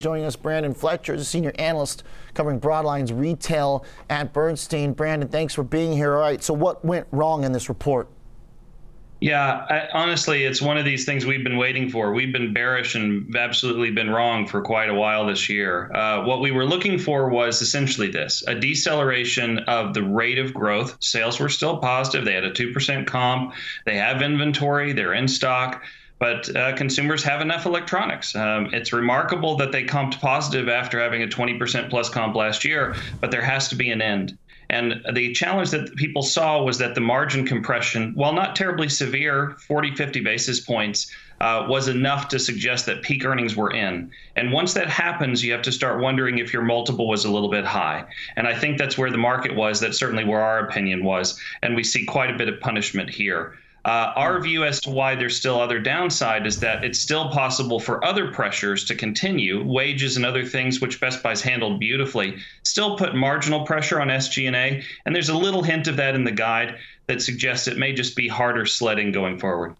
Joining us, Brandon Fletcher, is a senior analyst covering Broadline's retail at Bernstein. Brandon, thanks for being here. All right, so what went wrong in this report? Yeah, I, honestly, it's one of these things we've been waiting for. We've been bearish and absolutely been wrong for quite a while this year. Uh, what we were looking for was essentially this a deceleration of the rate of growth. Sales were still positive. They had a 2% comp. They have inventory, they're in stock but uh, consumers have enough electronics. Um, it's remarkable that they comped positive after having a 20% plus comp last year, but there has to be an end. And the challenge that people saw was that the margin compression, while not terribly severe, 40, 50 basis points, uh, was enough to suggest that peak earnings were in. And once that happens, you have to start wondering if your multiple was a little bit high. And I think that's where the market was. That's certainly where our opinion was. And we see quite a bit of punishment here. Uh, our view as to why there's still other downside is that it's still possible for other pressures to continue, wages and other things which Best Buy's handled beautifully, still put marginal pressure on SG&A, and there's a little hint of that in the guide that suggests it may just be harder sledding going forward.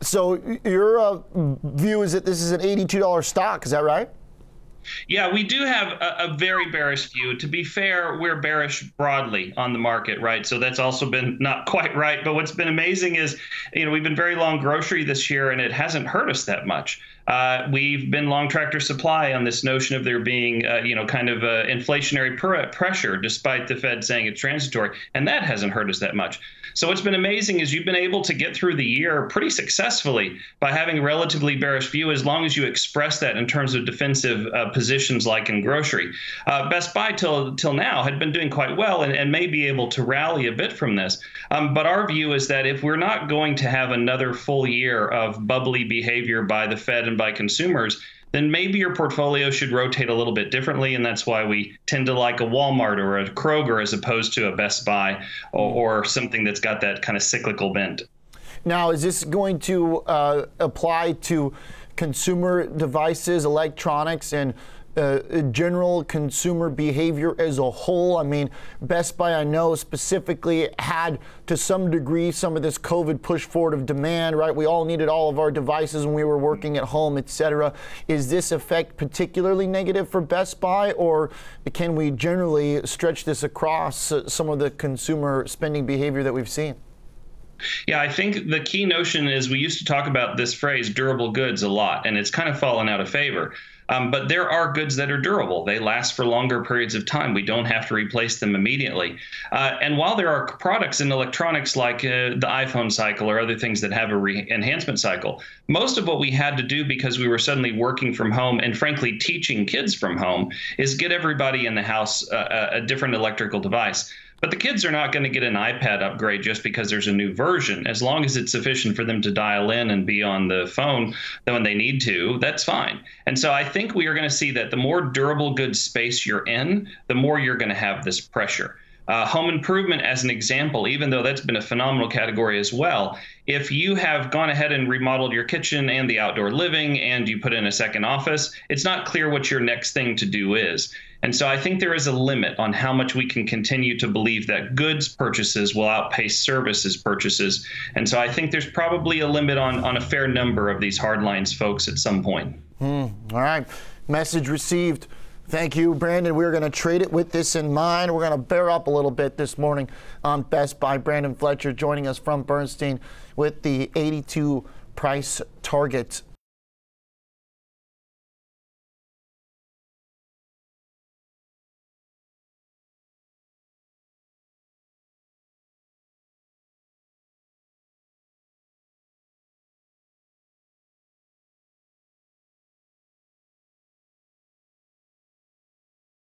So your uh, view is that this is an $82 stock, is that right? Yeah, we do have a, a, very bearish view. To be fair, we're bearish broadly on the market, right? So that's also been not quite right. But what's been amazing is, you know, we've been very long grocery this year, and it hasn't hurt us that much. Uh, we've been long tractor supply on this notion of there being, uh, you know, kind of uh, inflationary pr- pressure, despite the Fed saying it's transitory, and that hasn't hurt us that much. So what's been amazing is you've been able to get through the year pretty successfully by having a relatively bearish view, as long as you express that in terms of defensive uh, positions, like in grocery. Uh, Best Buy till till now had been doing quite well and, and may be able to rally a bit from this. Um, but our view is that if we're not going to have another full year of bubbly behavior by the Fed and by consumers, then maybe your portfolio should rotate a little bit differently. And that's why we tend to like a Walmart or a Kroger as opposed to a Best Buy or, or something that's got that kind of cyclical bent. Now, is this going to uh, apply to consumer devices, electronics, and uh, general consumer behavior as a whole? I mean, Best Buy, I know specifically had to some degree some of this COVID push forward of demand, right? We all needed all of our devices when we were working at home, et cetera. Is this effect particularly negative for Best Buy, or can we generally stretch this across uh, some of the consumer spending behavior that we've seen? Yeah, I think the key notion is we used to talk about this phrase durable goods a lot, and it's kind of fallen out of favor. Um, but there are goods that are durable. They last for longer periods of time. We don't have to replace them immediately. Uh, and while there are products in electronics like uh, the iPhone cycle or other things that have a re- enhancement cycle, most of what we had to do because we were suddenly working from home and frankly teaching kids from home is get everybody in the house uh, a different electrical device. But the kids are not going to get an iPad upgrade just because there's a new version. As long as it's sufficient for them to dial in and be on the phone when they need to, that's fine. And so I think we are going to see that the more durable goods space you're in, the more you're going to have this pressure. Uh, home improvement, as an example, even though that's been a phenomenal category as well, if you have gone ahead and remodeled your kitchen and the outdoor living and you put in a second office, it's not clear what your next thing to do is. And so I think there is a limit on how much we can continue to believe that goods purchases will outpace services purchases. And so I think there's probably a limit on, on a fair number of these hardlines folks at some point. Mm, all right. Message received. Thank you, Brandon. We're going to trade it with this in mind. We're going to bear up a little bit this morning on Best Buy. Brandon Fletcher joining us from Bernstein with the 82 price target.